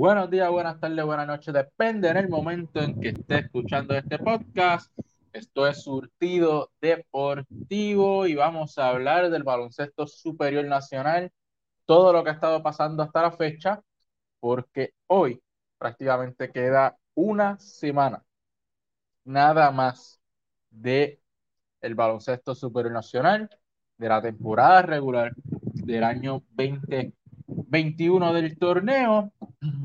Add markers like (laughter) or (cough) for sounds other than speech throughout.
Buenos días, buenas tardes, buenas noches, depende en el momento en que esté escuchando este podcast. Esto es Surtido Deportivo y vamos a hablar del baloncesto superior nacional, todo lo que ha estado pasando hasta la fecha, porque hoy prácticamente queda una semana nada más de el baloncesto superior nacional de la temporada regular del año 2021 del torneo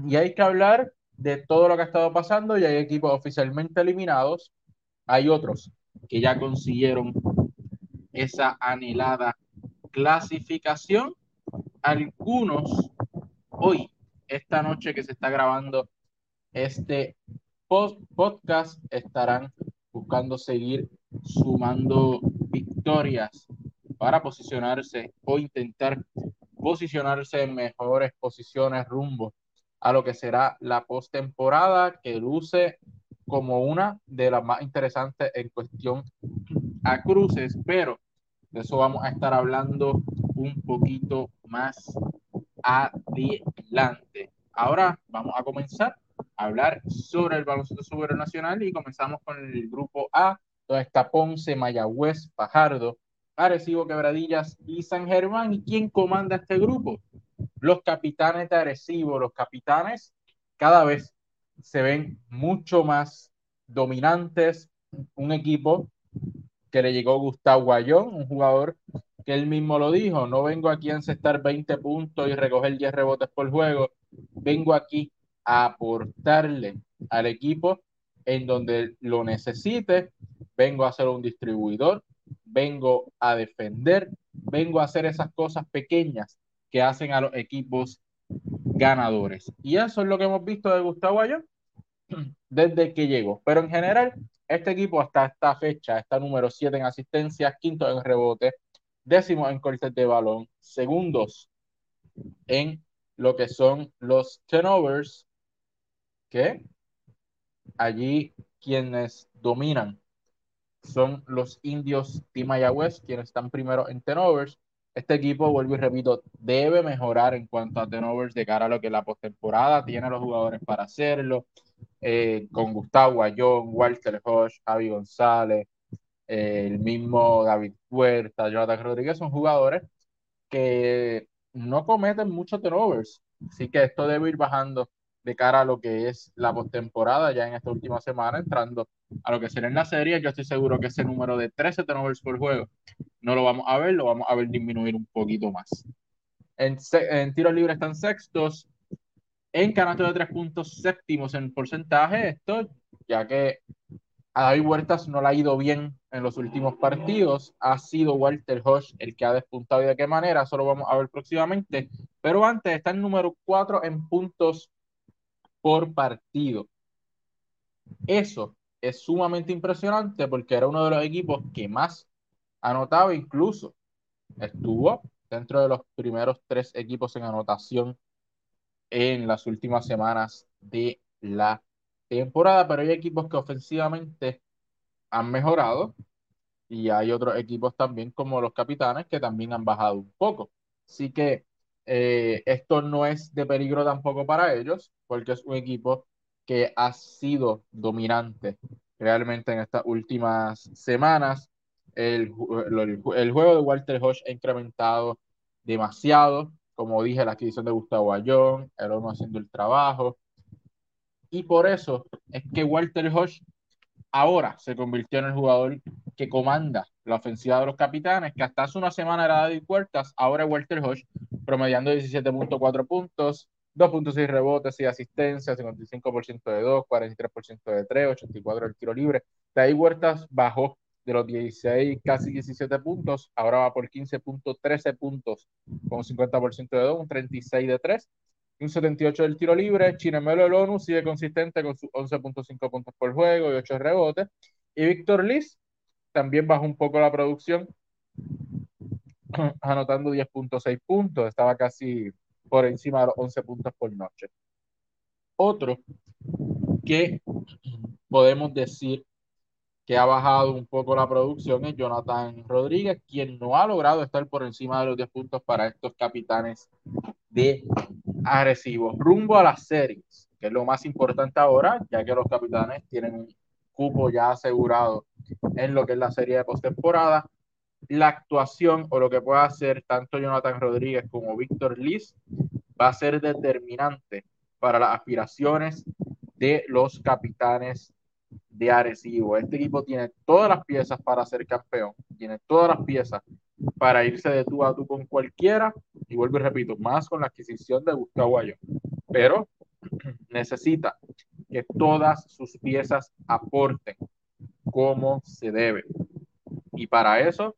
y hay que hablar de todo lo que ha estado pasando y hay equipos oficialmente eliminados, hay otros que ya consiguieron esa anhelada clasificación, algunos hoy, esta noche que se está grabando este podcast, estarán buscando seguir sumando victorias para posicionarse o intentar posicionarse en mejores posiciones rumbo a lo que será la postemporada que luce como una de las más interesantes en cuestión a cruces, pero de eso vamos a estar hablando un poquito más adelante. Ahora vamos a comenzar a hablar sobre el baloncesto superior nacional y comenzamos con el grupo A, donde está Ponce, Mayagüez, Pajardo, Arecibo, Quebradillas y San Germán. ¿Y quién comanda este grupo? Los capitanes de Arecibo, los capitanes cada vez se ven mucho más dominantes. Un equipo que le llegó Gustavo Guayón, un jugador que él mismo lo dijo, no vengo aquí a encestar 20 puntos y recoger 10 rebotes por juego, vengo aquí a aportarle al equipo en donde lo necesite, vengo a ser un distribuidor, vengo a defender, vengo a hacer esas cosas pequeñas que hacen a los equipos ganadores. Y eso es lo que hemos visto de Gustavo Ayón (clears throat) desde que llegó. Pero en general, este equipo hasta esta fecha está número 7 en asistencias, quinto en rebote, décimo en cortes de balón, segundos en lo que son los turnovers, que allí quienes dominan son los indios Mayagüez, quienes están primero en turnovers. Este equipo, vuelvo y repito, debe mejorar en cuanto a turnovers de cara a lo que la postemporada. Tiene los jugadores para hacerlo. Eh, con Gustavo Ayón, Walter Hodge, Javi González, eh, el mismo David Huerta, Jonathan Rodríguez, son jugadores que no cometen muchos turnovers. Así que esto debe ir bajando de cara a lo que es la postemporada ya en esta última semana, entrando a lo que será en la serie. Yo estoy seguro que ese número de 13 turnovers por juego no lo vamos a ver, lo vamos a ver disminuir un poquito más. En, en tiros libres están sextos, en canasto de tres puntos séptimos en porcentaje, esto ya que a David Huertas no le ha ido bien en los últimos partidos, ha sido Walter Hodge el que ha despuntado y de qué manera, eso lo vamos a ver próximamente, pero antes está el número 4 en puntos por partido. Eso es sumamente impresionante porque era uno de los equipos que más anotaba, incluso estuvo dentro de los primeros tres equipos en anotación en las últimas semanas de la temporada, pero hay equipos que ofensivamente han mejorado y hay otros equipos también como los capitanes que también han bajado un poco. Así que eh, esto no es de peligro tampoco para ellos, porque es un equipo que ha sido dominante realmente en estas últimas semanas. El, el, juego de Walter Hodge ha incrementado demasiado. Como dije, la adquisición de Gustavo Ayón, el uno haciendo el trabajo. Y por eso es que Walter Hodge ahora se convirtió en el jugador que comanda la ofensiva de los capitanes, que hasta hace una semana era David Puertas, ahora Walter Hodge, promediando 17.4 puntos, 2.6 rebotes y asistencias, 55% de 2, 43% de 3, 84 del tiro libre. David Huertas bajó de los 16, casi 17 puntos, ahora va por 15.13 puntos, con 50% de 2, un 36 de 3, un 78 del tiro libre. Chinemelo el ONU sigue consistente con sus 11.5 puntos por juego y 8 rebotes. Y Víctor Liz también bajó un poco la producción, (clears throat) anotando 10.6 puntos. Estaba casi por encima de los 11 puntos por noche. Otro que podemos decir que ha bajado un poco la producción es Jonathan Rodríguez, quien no ha logrado estar por encima de los 10 puntos para estos capitanes de Arecibo, rumbo a las series, que es lo más importante ahora, ya que los capitanes tienen un cupo ya asegurado en lo que es la serie de postemporada. La actuación o lo que pueda hacer tanto Jonathan Rodríguez como Víctor Liz va a ser determinante para las aspiraciones de los capitanes de Arecibo. Este equipo tiene todas las piezas para ser campeón, tiene todas las piezas para irse de tú a tú con cualquiera, y vuelvo y repito, más con la adquisición de Gustavo Ayón. Pero (clears throat) necesita que todas sus piezas aporten como se debe. Y para eso,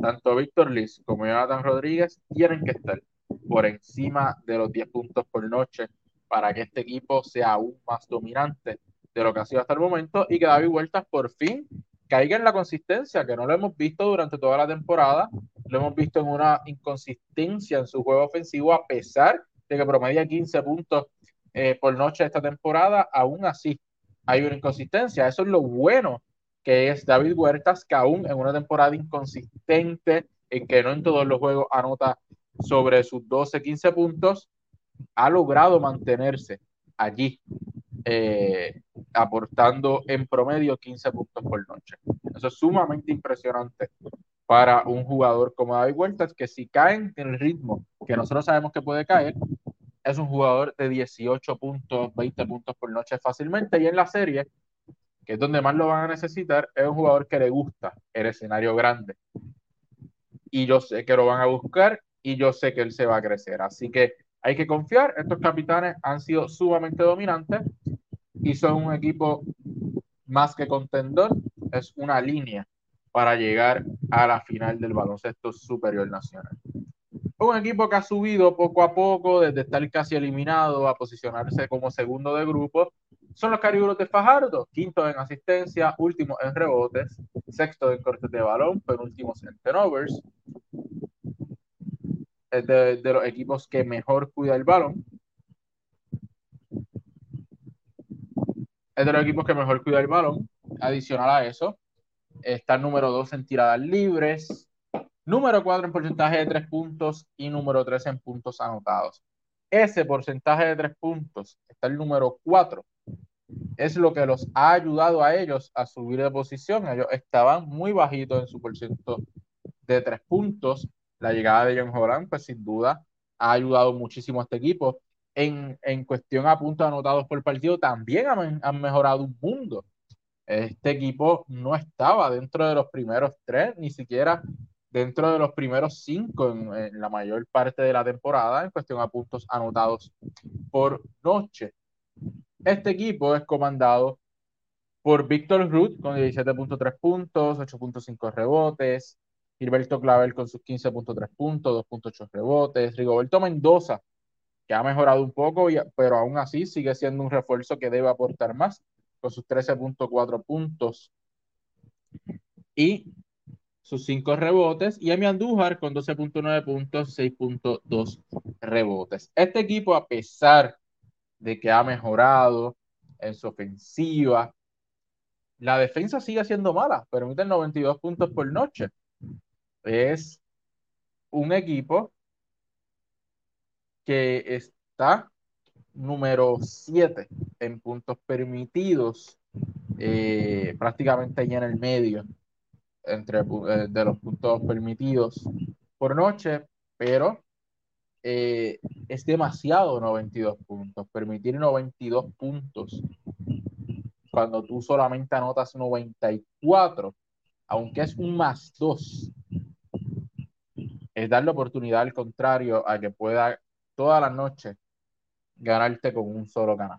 tanto Víctor Liz como Jonathan Rodríguez tienen que estar por encima de los 10 puntos por noche para que este equipo sea aún más dominante de lo que ha sido hasta el momento y que David Vueltas por fin caiga en la consistencia, que no lo hemos visto durante toda la temporada, lo hemos visto en una inconsistencia en su juego ofensivo, a pesar de que promedia 15 puntos eh, por noche esta temporada, aún así hay una inconsistencia. Eso es lo bueno que es David Huertas, que aún en una temporada inconsistente, en que no en todos los juegos anota sobre sus 12, 15 puntos, ha logrado mantenerse allí eh, aportando en promedio 15 puntos por noche. Eso es sumamente impresionante para un jugador como David Huertas, que si caen en el ritmo que nosotros sabemos que puede caer, es un jugador de 18 puntos, 20 puntos por noche fácilmente. Y en la serie, que es donde más lo van a necesitar, es un jugador que le gusta el escenario grande. Y yo sé que lo van a buscar y yo sé que él se va a crecer. Así que hay que confiar. Estos capitanes han sido sumamente dominantes y son un equipo más que contendor. Es una línea para llegar a la final del baloncesto superior nacional. Un equipo que ha subido poco a poco desde estar casi eliminado a posicionarse como segundo de grupo son los Cariburos de Fajardo, quinto en asistencia, último en rebotes, sexto en cortes de balón, penúltimos en turnovers, es de, los equipos que mejor cuida el balón. Es de los equipos que mejor cuida el balón. Adicional a eso, está el número 2 en tiradas libres, número 4 en porcentaje de 3 puntos y número 3 en puntos anotados. Ese porcentaje de 3 puntos está el número 4. Es lo que los ha ayudado a ellos a subir de posición. Ellos estaban muy bajitos en su porcentaje de 3 puntos la llegada de John Horan, pues sin duda ha ayudado muchísimo a este equipo. En, cuestión a puntos anotados por partido, también han, mejorado un mundo. Este equipo no estaba dentro de los primeros tres, ni siquiera dentro de los primeros cinco en, la mayor parte de la temporada en cuestión a puntos anotados por noche. Este equipo es comandado por Víctor Ruth con 17.3 puntos, 8.5 rebotes, Gilberto Clavel con sus 15.3 puntos, 2.8 rebotes. Rigoberto Mendoza, que ha mejorado un poco, pero aún así sigue siendo un refuerzo que debe aportar más, con sus 13.4 puntos y sus 5 rebotes. Y Emi Andújar con 12.9 puntos, 6.2 rebotes. Este equipo, a pesar de que ha mejorado en su ofensiva, la defensa sigue siendo mala, permite 92 puntos por noche. Es un equipo que está número 7 en puntos permitidos, eh, prácticamente ahí en el medio entre eh, de los puntos permitidos por noche, pero eh, es demasiado 92 puntos. Permitir 92 puntos cuando tú solamente anotas 94, aunque es un más 2, es darle oportunidad al contrario a que pueda toda la noche ganarte con un solo canal.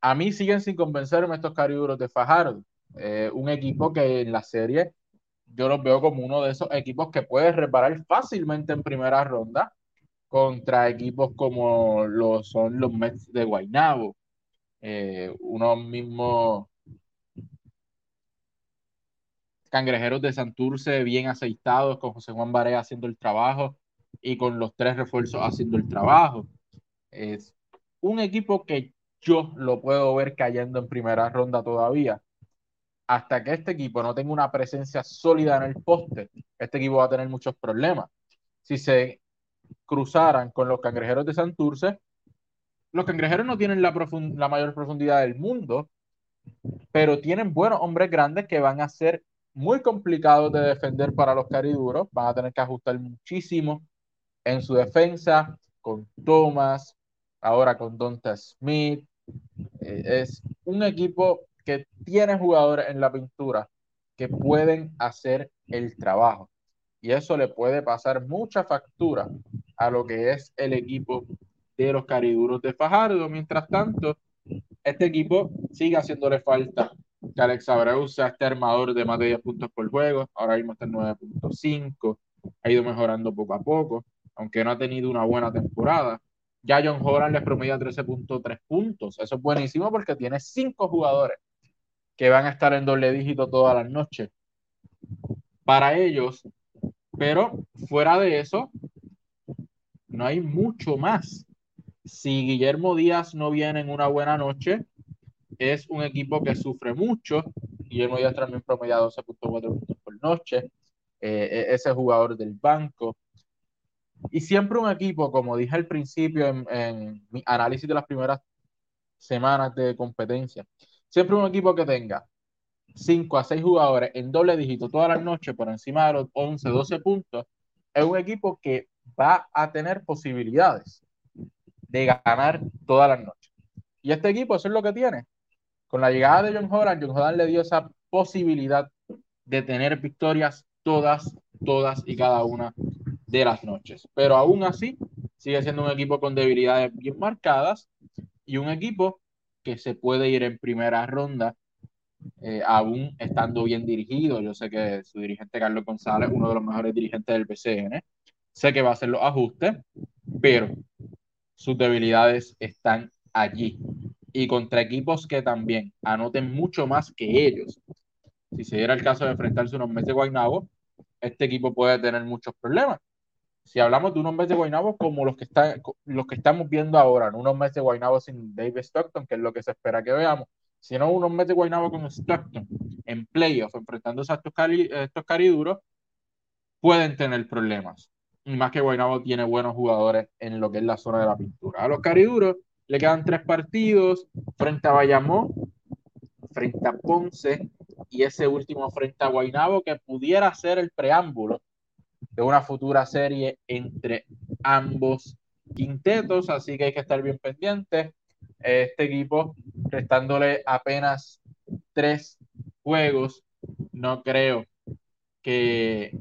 A mí siguen sin convencerme estos cariburos de Fajardo. Eh, un equipo que en la serie yo los veo como uno de esos equipos que puede reparar fácilmente en primera ronda contra equipos como lo son los Mets de Guaynabo. Eh, uno mismo cangrejeros de Santurce bien aceitados, con José Juan Barea haciendo el trabajo y con los tres refuerzos haciendo el trabajo. Es un equipo que yo lo puedo ver cayendo en primera ronda todavía. Hasta que este equipo no tenga una presencia sólida en el poste, este equipo va a tener muchos problemas. Si se cruzaran con los cangrejeros de Santurce. Los cangrejeros no tienen la, mayor profundidad del mundo, pero tienen buenos hombres grandes que van a ser muy complicados de defender para los cariduros. Van a tener que ajustar muchísimo en su defensa con Thomas, ahora con Donta Smith. Eh, es un equipo que tiene jugadores en la pintura que pueden hacer el trabajo. Y eso le puede pasar mucha factura a lo que es el equipo de los cariduros de Fajardo. Mientras tanto, este equipo sigue haciéndole falta que Alex Abreu sea este armador de más de 10 puntos por juego. Ahora mismo está en 9.5. Ha ido mejorando poco a poco, aunque no ha tenido una buena temporada. Ya John Horan les promedia 13.3 puntos. Eso es buenísimo porque tiene 5 jugadores que van a estar en doble dígito todas las noches. Para ellos, pero fuera de eso, no hay mucho más. Si Guillermo Díaz no viene en una buena noche, es un equipo que sufre mucho. Guillermo Díaz también promedia 12.4 puntos por noche. Eh, e-, ese jugador del banco. Y siempre un equipo, como dije al principio en, en mi análisis de las primeras semanas de competencia, siempre un equipo que tenga 5 a 6 jugadores en doble dígito todas las noches por encima de los 11, 12 puntos, es un equipo que va a tener posibilidades de ganar todas las noches. Y este equipo, eso es lo que tiene. Con la llegada de John Holland, John Holland le dio esa posibilidad de tener victorias todas, todas y cada una de las noches. Pero aún así, sigue siendo un equipo con debilidades bien marcadas y un equipo que se puede ir en primera ronda eh, aún estando bien dirigido. Yo sé que su dirigente Carlos González, uno de los mejores dirigentes del PCN, sé que va a hacer los ajustes, pero sus debilidades están allí. Y contra equipos que también anoten mucho más que ellos. Si se diera el caso de enfrentarse a unos meses de Guaynabo, este equipo puede tener muchos problemas. Si hablamos de unos meses de Guaynabo como los que, están, los que estamos viendo ahora, unos meses de Guaynabo sin David Stockton, que es lo que se espera que veamos, si no unos meses de Guaynabo con Stockton en playoff, enfrentándose a estos, estos cariduros, pueden tener problemas. Y más que Guaynabo tiene buenos jugadores en lo que es la zona de la pintura. A los cariduros le quedan tres partidos frente a Bayamón, frente a Ponce y ese último frente a Guaynabo que pudiera ser el preámbulo de una futura serie entre ambos quintetos, así que hay que estar bien pendientes. Este equipo, restándole apenas tres juegos, no creo que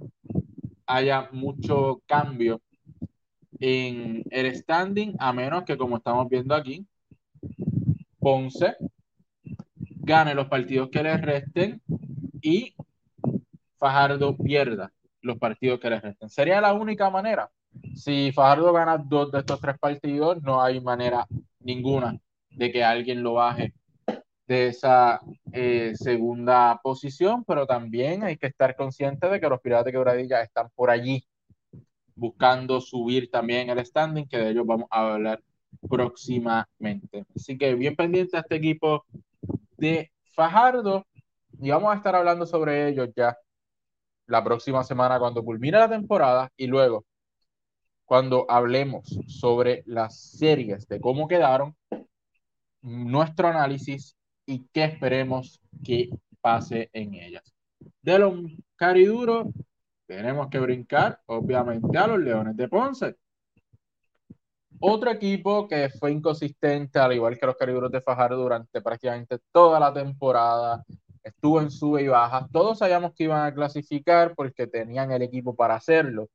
haya mucho cambio en el standing, a menos que como estamos viendo aquí, Ponce gane los partidos que le resten y Fajardo pierda los partidos que le resten. Sería la única manera. Si Fajardo gana dos de estos tres partidos, no hay manera ninguna de que alguien lo baje de esa eh, segunda posición, pero también hay que estar consciente de que los Piratas de Quebradilla están por allí buscando subir también el standing, que de ellos vamos a hablar próximamente. Así que bien pendiente a este equipo de Fajardo y vamos a estar hablando sobre ellos ya la próxima semana cuando culmine la temporada y luego cuando hablemos sobre las series de cómo quedaron nuestro análisis y qué esperemos que pase en ellas. De los cariduros, tenemos que brincar, obviamente, a los Leones de Ponce. Otro equipo que fue inconsistente, al igual que los cariduros de Fajardo, durante prácticamente toda la temporada, estuvo en sube y baja. Todos sabíamos que iban a clasificar porque tenían el equipo para hacerlo,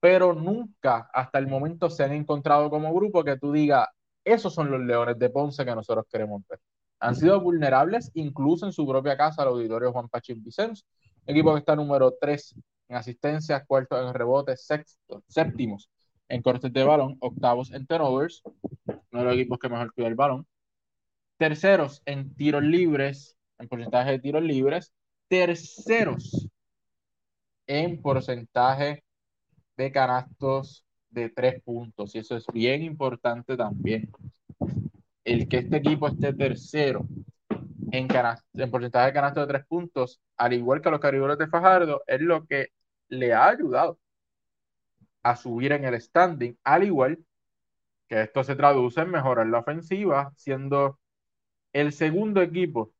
pero nunca hasta el momento se han encontrado como grupo que tú digas, esos son los Leones de Ponce que nosotros queremos ver. Han sido vulnerables incluso en su propia casa, el auditorio Juan Pachín Vicens, equipo que está número 3 en asistencias, cuarto en rebotes, sexto, séptimos en cortes de balón, octavos en turnovers, uno de los equipos que mejor cuida el balón, terceros en tiros libres, en porcentaje de tiros libres, terceros en porcentaje de canastos de tres puntos, y eso es bien importante también. El que este equipo esté tercero en, en porcentaje de canastos de tres puntos, al igual que los cariberos de Fajardo, es lo que le ha ayudado a subir en el standing, al igual que esto se traduce en mejorar la ofensiva, siendo el segundo equipo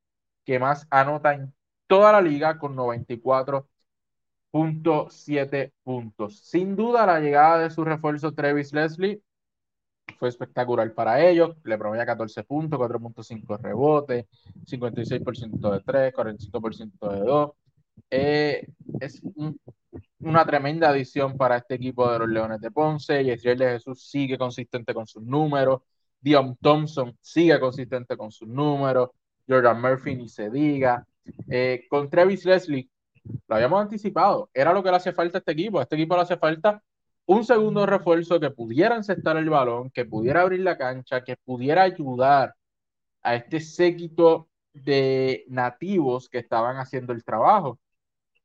que más anota en toda la liga con 94.7 puntos. Sin duda, la llegada de su refuerzo Travis Leslie fue espectacular para ellos. Le promedia 14 puntos, 4.5 rebotes, 56% de 3, 45% de 2. Eh, es una tremenda adición para este equipo de los Leones de Ponce. Y Israel de Jesús sigue consistente con sus números. Dion Thompson sigue consistente con sus números. Jordan Murphy ni se diga. Eh, con Travis Leslie, lo habíamos anticipado. Era lo que le hace falta a este equipo. A este equipo le hace falta un segundo refuerzo que pudiera encestar el balón, que pudiera abrir la cancha, que pudiera ayudar a este séquito de nativos que estaban haciendo el trabajo.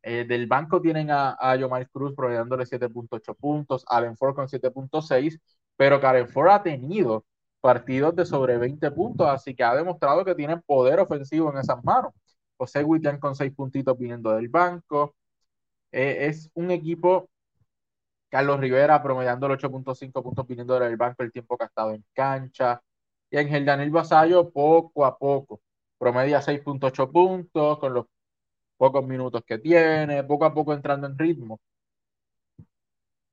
Eh, del banco tienen a, a Cruz proveyéndole 7.8 puntos, Allen Ford con 7.6, pero Karen Ford ha tenido partidos de sobre 20 puntos, así que ha demostrado que tienen poder ofensivo en esas manos. José Wittian con 6 puntitos viniendo del banco. Eh, es un equipo, Carlos Rivera promediando 8.5 puntos viniendo del banco el tiempo que ha estado en cancha. Y Ángel Daniel Basayo poco a poco promedia 6.8 puntos con los pocos minutos que tiene, poco a poco entrando en ritmo.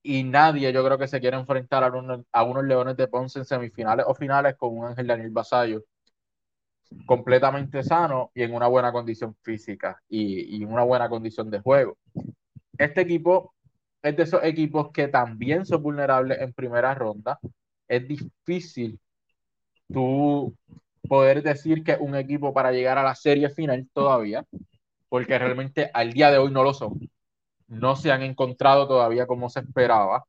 Y nadie, yo creo que se quiere enfrentar a, a unos Leones de Ponce en semifinales o finales con un Ángel Daniel Basayo completamente sano y en una buena condición física y, y una buena condición de juego. Este equipo es de esos equipos que también son vulnerables en primera ronda. Es difícil tú poder decir que un equipo para llegar a la serie final todavía, porque realmente al día de hoy no lo son. No se han encontrado todavía como se esperaba.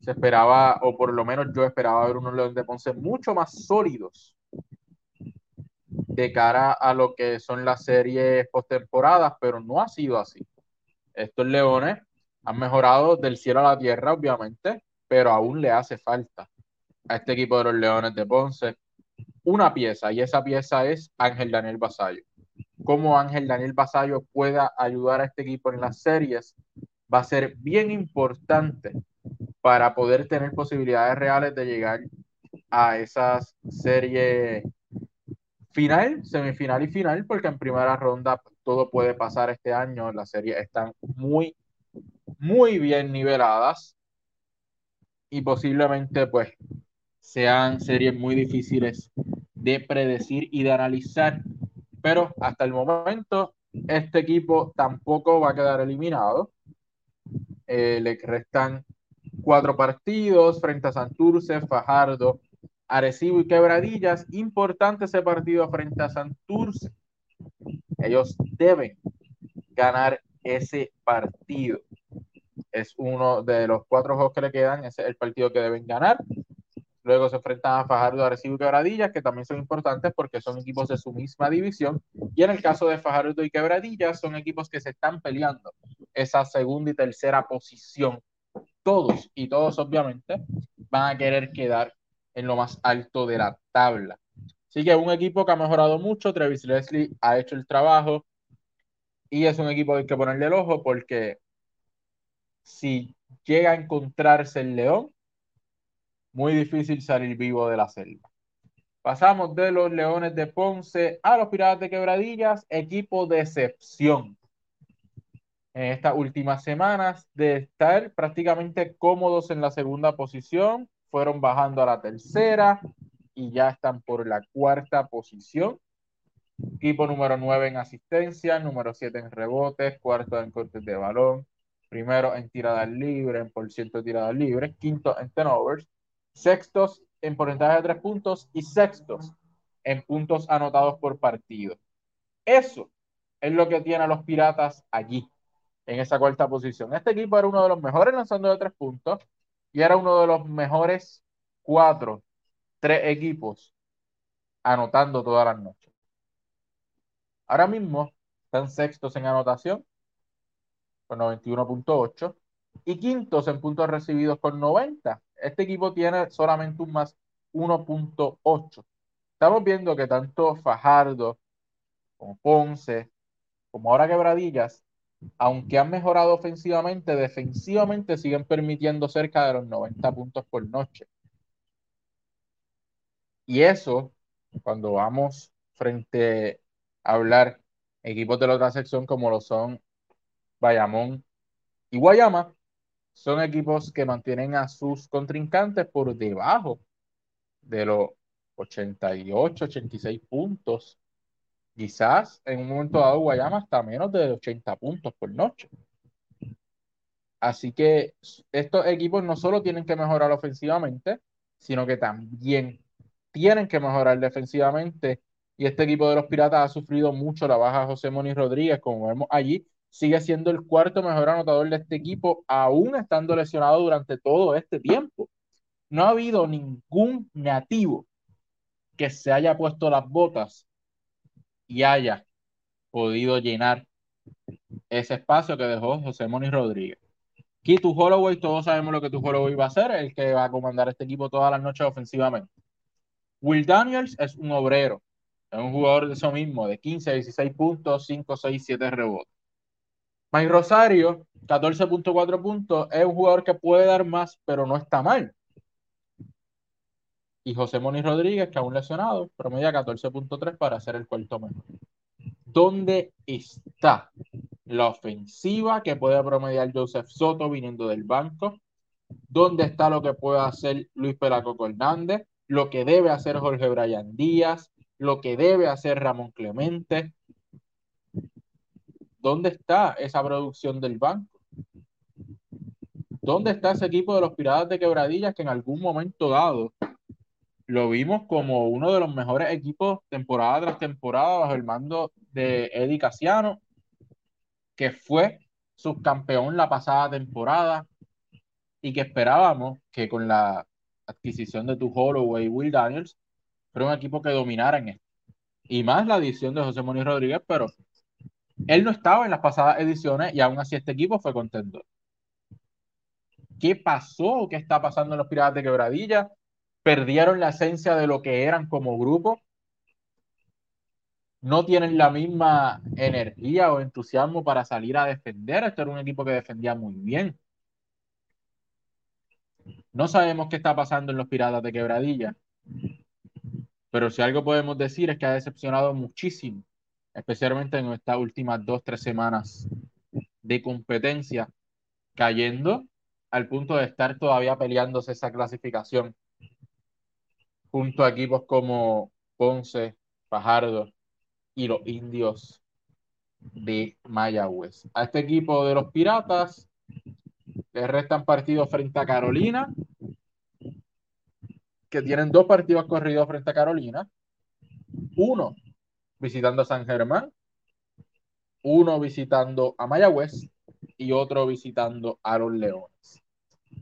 Se esperaba, o por lo menos yo esperaba ver unos Leones de Ponce mucho más sólidos de cara a lo que son las series postemporadas, pero no ha sido así. Estos Leones han mejorado del cielo a la tierra, obviamente, pero aún le hace falta a este equipo de los Leones de Ponce una pieza, y esa pieza es Ángel Daniel Basayo cómo Ángel Daniel Basayo pueda ayudar a este equipo en las series va a ser bien importante para poder tener posibilidades reales de llegar a esas series final, semifinal y final, porque en primera ronda todo puede pasar este año. Las series están muy, muy bien niveladas y posiblemente pues sean series muy difíciles de predecir y de analizar pero hasta el momento este equipo tampoco va a quedar eliminado. Eh, le restan cuatro partidos frente a Santurce, Fajardo, Arecibo y Quebradillas. Importante ese partido frente a Santurce. Ellos deben ganar ese partido. Es uno de los cuatro juegos que le quedan, ese es el partido que deben ganar. Luego se enfrentan a Fajardo, Arecibo y Quebradillas, que también son importantes porque son equipos de su misma división. Y en el caso de Fajardo y Quebradillas, son equipos que se están peleando esa segunda y tercera posición. Todos y todos, obviamente, van a querer quedar en lo más alto de la tabla. Así que un equipo que ha mejorado mucho. Travis Leslie ha hecho el trabajo y es un equipo que hay que ponerle el ojo porque si llega a encontrarse el León, muy difícil salir vivo de la selva. Pasamos de los Leones de Ponce a los Piratas de Quebradillas, equipo de excepción. En estas últimas semanas de estar prácticamente cómodos en la segunda posición, fueron bajando a la tercera y ya están por la cuarta posición. Equipo número 9 en asistencia, número 7 en rebotes, cuarto en cortes de balón, primero en tiradas libres, en por ciento tiradas libres, quinto en turnovers, sextos en porcentaje de tres puntos y sextos en puntos anotados por partido. Eso es lo que tiene a los Piratas allí, en esa cuarta posición. Este equipo era uno de los mejores lanzando de tres puntos y era uno de los mejores cuatro, tres equipos anotando todas las noches. Ahora mismo están sextos en anotación con 91.8 y quintos en puntos recibidos con 90 este equipo tiene solamente un más 1.8. Estamos viendo que tanto Fajardo como Ponce, como ahora Quebradillas, aunque han mejorado ofensivamente, defensivamente siguen permitiendo cerca de los 90 puntos por noche. Y eso, cuando vamos frente a hablar equipos de la otra sección como lo son Bayamón y Guayama, son equipos que mantienen a sus contrincantes por debajo de los 88, 86 puntos. Quizás en un momento dado Guayama hasta menos de 80 puntos por noche. Así que estos equipos no solo tienen que mejorar ofensivamente, sino que también tienen que mejorar defensivamente. Y este equipo de los Piratas ha sufrido mucho la baja de José Moni Rodríguez, como vemos allí. Sigue siendo el cuarto mejor anotador de este equipo, aún estando lesionado durante todo este tiempo. No ha habido ningún nativo que se haya puesto las botas y haya podido llenar ese espacio que dejó José Moni Rodríguez. Kitu Holloway, todos sabemos lo que tu Holloway va a hacer, el que va a comandar este equipo todas las noches ofensivamente. Will Daniels es un obrero, es un jugador de eso mismo, de 15 a 16 puntos, 5, 6, 7 rebotes. Mike Rosario, 14.4 puntos, es un jugador que puede dar más, pero no está mal. Y José Moni Rodríguez, que aún lesionado, promedia 14.3 para ser el cuarto mejor. ¿Dónde está la ofensiva que puede promediar Joseph Soto viniendo del banco? ¿Dónde está lo que puede hacer Luis Pelaco Hernández? lo que debe hacer Jorge Brian Díaz, lo que debe hacer Ramón Clemente. ¿Dónde está esa producción del banco? ¿Dónde está ese equipo de los Piratas de Quebradillas que en algún momento dado lo vimos como uno de los mejores equipos temporada tras temporada bajo el mando de Eddie Casiano, que fue subcampeón la pasada temporada y que esperábamos que con la adquisición de tu Holloway y Will Daniels, fue un equipo que dominara en esto. Y más la adición de José Moniz Rodríguez, pero él no estaba en las pasadas ediciones y aún así este equipo fue contento. ¿Qué pasó? ¿Qué está pasando en los Piratas de Quebradilla? ¿Perdieron la esencia de lo que eran como grupo? ¿No tienen la misma energía o entusiasmo para salir a defender? Este era un equipo que defendía muy bien. No sabemos qué está pasando en los Piratas de Quebradilla, pero si algo podemos decir es que ha decepcionado muchísimo, especialmente en estas últimas dos, tres semanas de competencia, cayendo al punto de estar todavía peleándose esa clasificación junto a equipos como Ponce, Fajardo y los indios de Mayagüez. A este equipo de los Piratas le restan partidos frente a Carolina, que tienen dos partidos corridos frente a Carolina. Uno visitando a San Germán, uno visitando a Mayagüez y otro visitando a los Leones.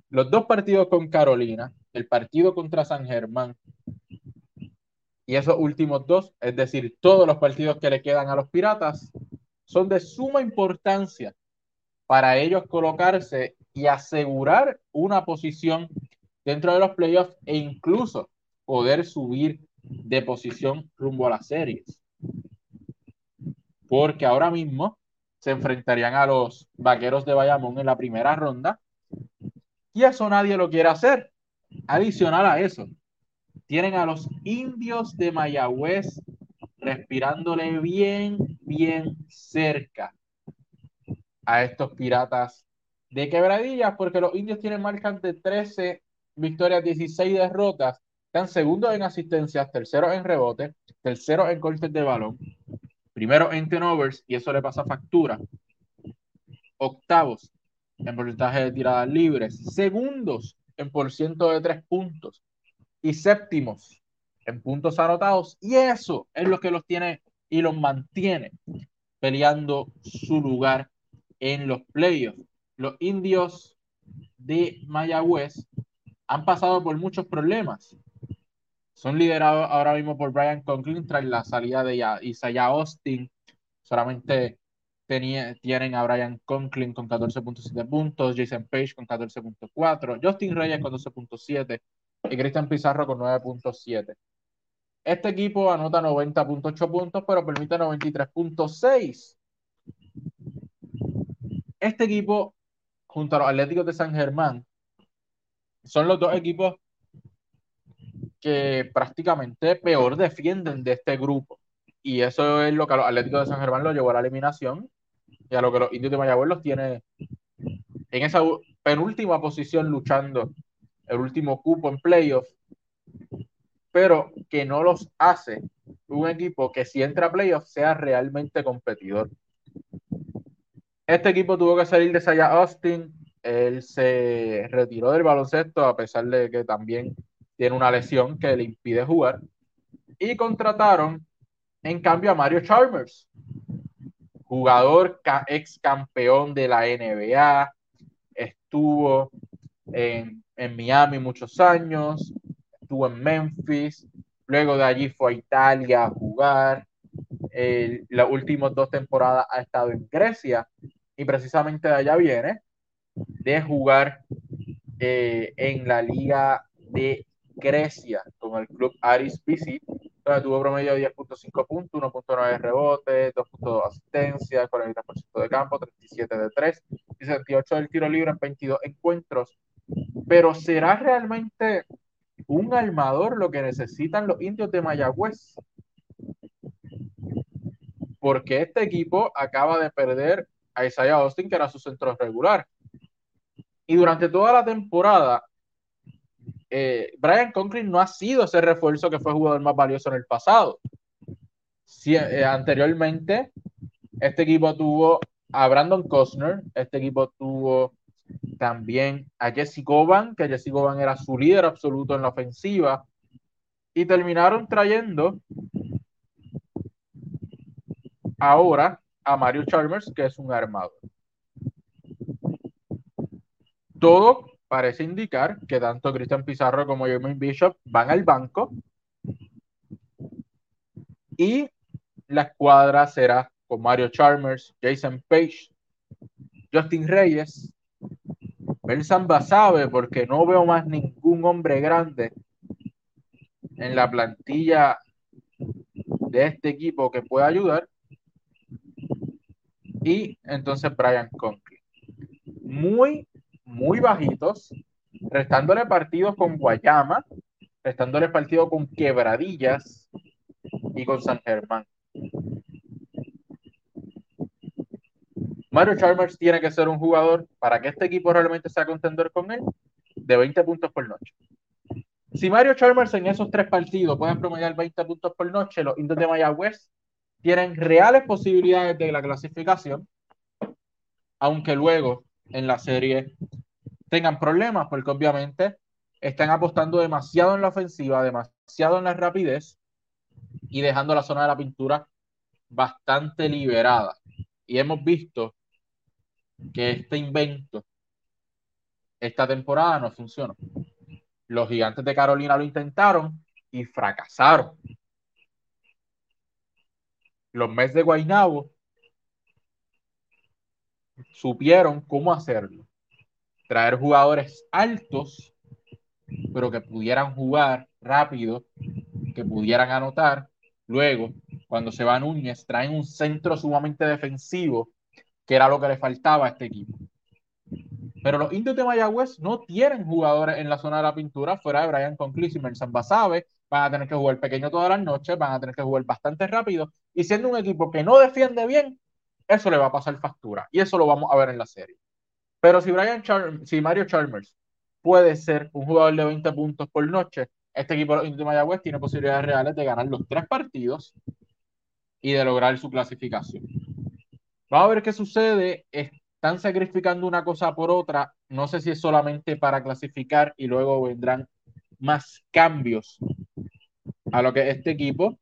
Los dos partidos con Carolina, el partido contra San Germán y esos últimos dos, es decir, todos los partidos que le quedan a los Piratas, son de suma importancia para ellos colocarse y asegurar una posición dentro de los playoffs e incluso poder subir de posición rumbo a las series. Porque ahora mismo se enfrentarían a los vaqueros de Bayamón en la primera ronda y eso nadie lo quiere hacer. Adicional a eso, tienen a los indios de Mayagüez respirándole bien, bien cerca a estos piratas de quebradillas, porque los indios tienen marcas de 13 victorias, 16 derrotas, están segundos en asistencias, terceros en rebote, terceros en cortes de balón, primero en turnovers, y eso le pasa factura, octavos en porcentaje de tiradas libres, segundos en por ciento de tres puntos y séptimos en puntos anotados, y eso es lo que los tiene y los mantiene peleando su lugar en los playoffs. Los indios de Mayagüez han pasado por muchos problemas. Son liderados ahora mismo por Brian Conklin tras la salida de Isaiah Austin. Solamente tienen a Brian Conklin con 14.7 puntos, Jason Page con 14.4, Justin Reyes con 12.7 y Cristian Pizarro con 9.7. Este equipo anota 90.8 puntos, pero permite 93.6 este equipo, junto a los Atléticos de San Germán, son los dos equipos que prácticamente peor defienden de este grupo. Y eso es lo que a los Atléticos de San Germán lo llevó a la eliminación y a lo que los indios de Mayagüez los tiene en esa penúltima posición luchando el último cupo en playoff, pero que no los hace un equipo que si entra a playoff sea realmente competidor. Este equipo tuvo que salir de Saya Austin, él se retiró del baloncesto a pesar de que también tiene una lesión que le impide jugar. Y contrataron en cambio a Mario Chalmers, jugador ex campeón de la NBA, estuvo en, Miami muchos años, estuvo en Memphis, luego de allí fue a Italia a jugar, las últimas dos temporadas ha estado en Grecia y precisamente de allá viene de jugar eh, en la liga de Grecia con el club Aris BC donde tuvo promedio de 10.5 puntos, 1.9 rebotes, 2.2 asistencias, 43% de campo, 37 de 3 y 68 del tiro libre en 22 encuentros. Pero ¿será realmente un armador lo que necesitan los indios de Mayagüez? Porque este equipo acaba de perder a Isaiah Austin, que era su centro regular. Y durante toda la temporada, eh, Brian Conklin no ha sido ese refuerzo que fue jugador más valioso en el pasado. Eh, anteriormente, este equipo tuvo a Brandon Costner, este equipo tuvo también a Jesse Govan, que Jesse Govan era su líder absoluto en la ofensiva, y terminaron trayendo ahora a Mario Chalmers, que es un armador. Todo parece indicar que tanto Cristian Pizarro como Jermaine Bishop van al banco y la escuadra será con Mario Chalmers, Jason Page, Justin Reyes, Belsan Basabe, porque no veo más ningún hombre grande en la plantilla de este equipo que pueda ayudar. Y entonces Brian Conklin. Muy muy bajitos, restándole partidos con Guayama, restándole partidos con Quebradillas y con San Germán. Mario Chalmers tiene que ser un jugador para que este equipo realmente sea contendor con él de 20 puntos por noche. Si Mario Chalmers en esos tres partidos pueden promediar 20 puntos por noche, los indios de Mayagüez tienen reales posibilidades de la clasificación, aunque luego en la serie tengan problemas, porque obviamente están apostando demasiado en la ofensiva, demasiado en la rapidez y dejando la zona de la pintura bastante liberada. Y hemos visto que este invento esta temporada no funcionó. Los gigantes de Carolina lo intentaron y fracasaron. Los Mets de Guaynabo supieron cómo hacerlo. Traer jugadores altos, pero que pudieran jugar rápido, que pudieran anotar. Luego, cuando se va Núñez, traen un centro sumamente defensivo, que era lo que le faltaba a este equipo. Pero los indios de Mayagüez no tienen jugadores en la zona de la pintura fuera de Brian Conklin y Mersan Basabe. Van a tener que jugar pequeño todas las noches, van a tener que jugar bastante rápido. Y siendo un equipo que no defiende bien, eso le va a pasar factura. Y eso lo vamos a ver en la serie. Pero si, Brian si Mario Chalmers puede ser un jugador de 20 puntos por noche, este equipo de Mayagüez tiene posibilidades reales de ganar los tres partidos y de lograr su clasificación. Vamos a ver qué sucede. Están sacrificando una cosa por otra. No sé si es solamente para clasificar y luego vendrán más cambios a lo que este equipo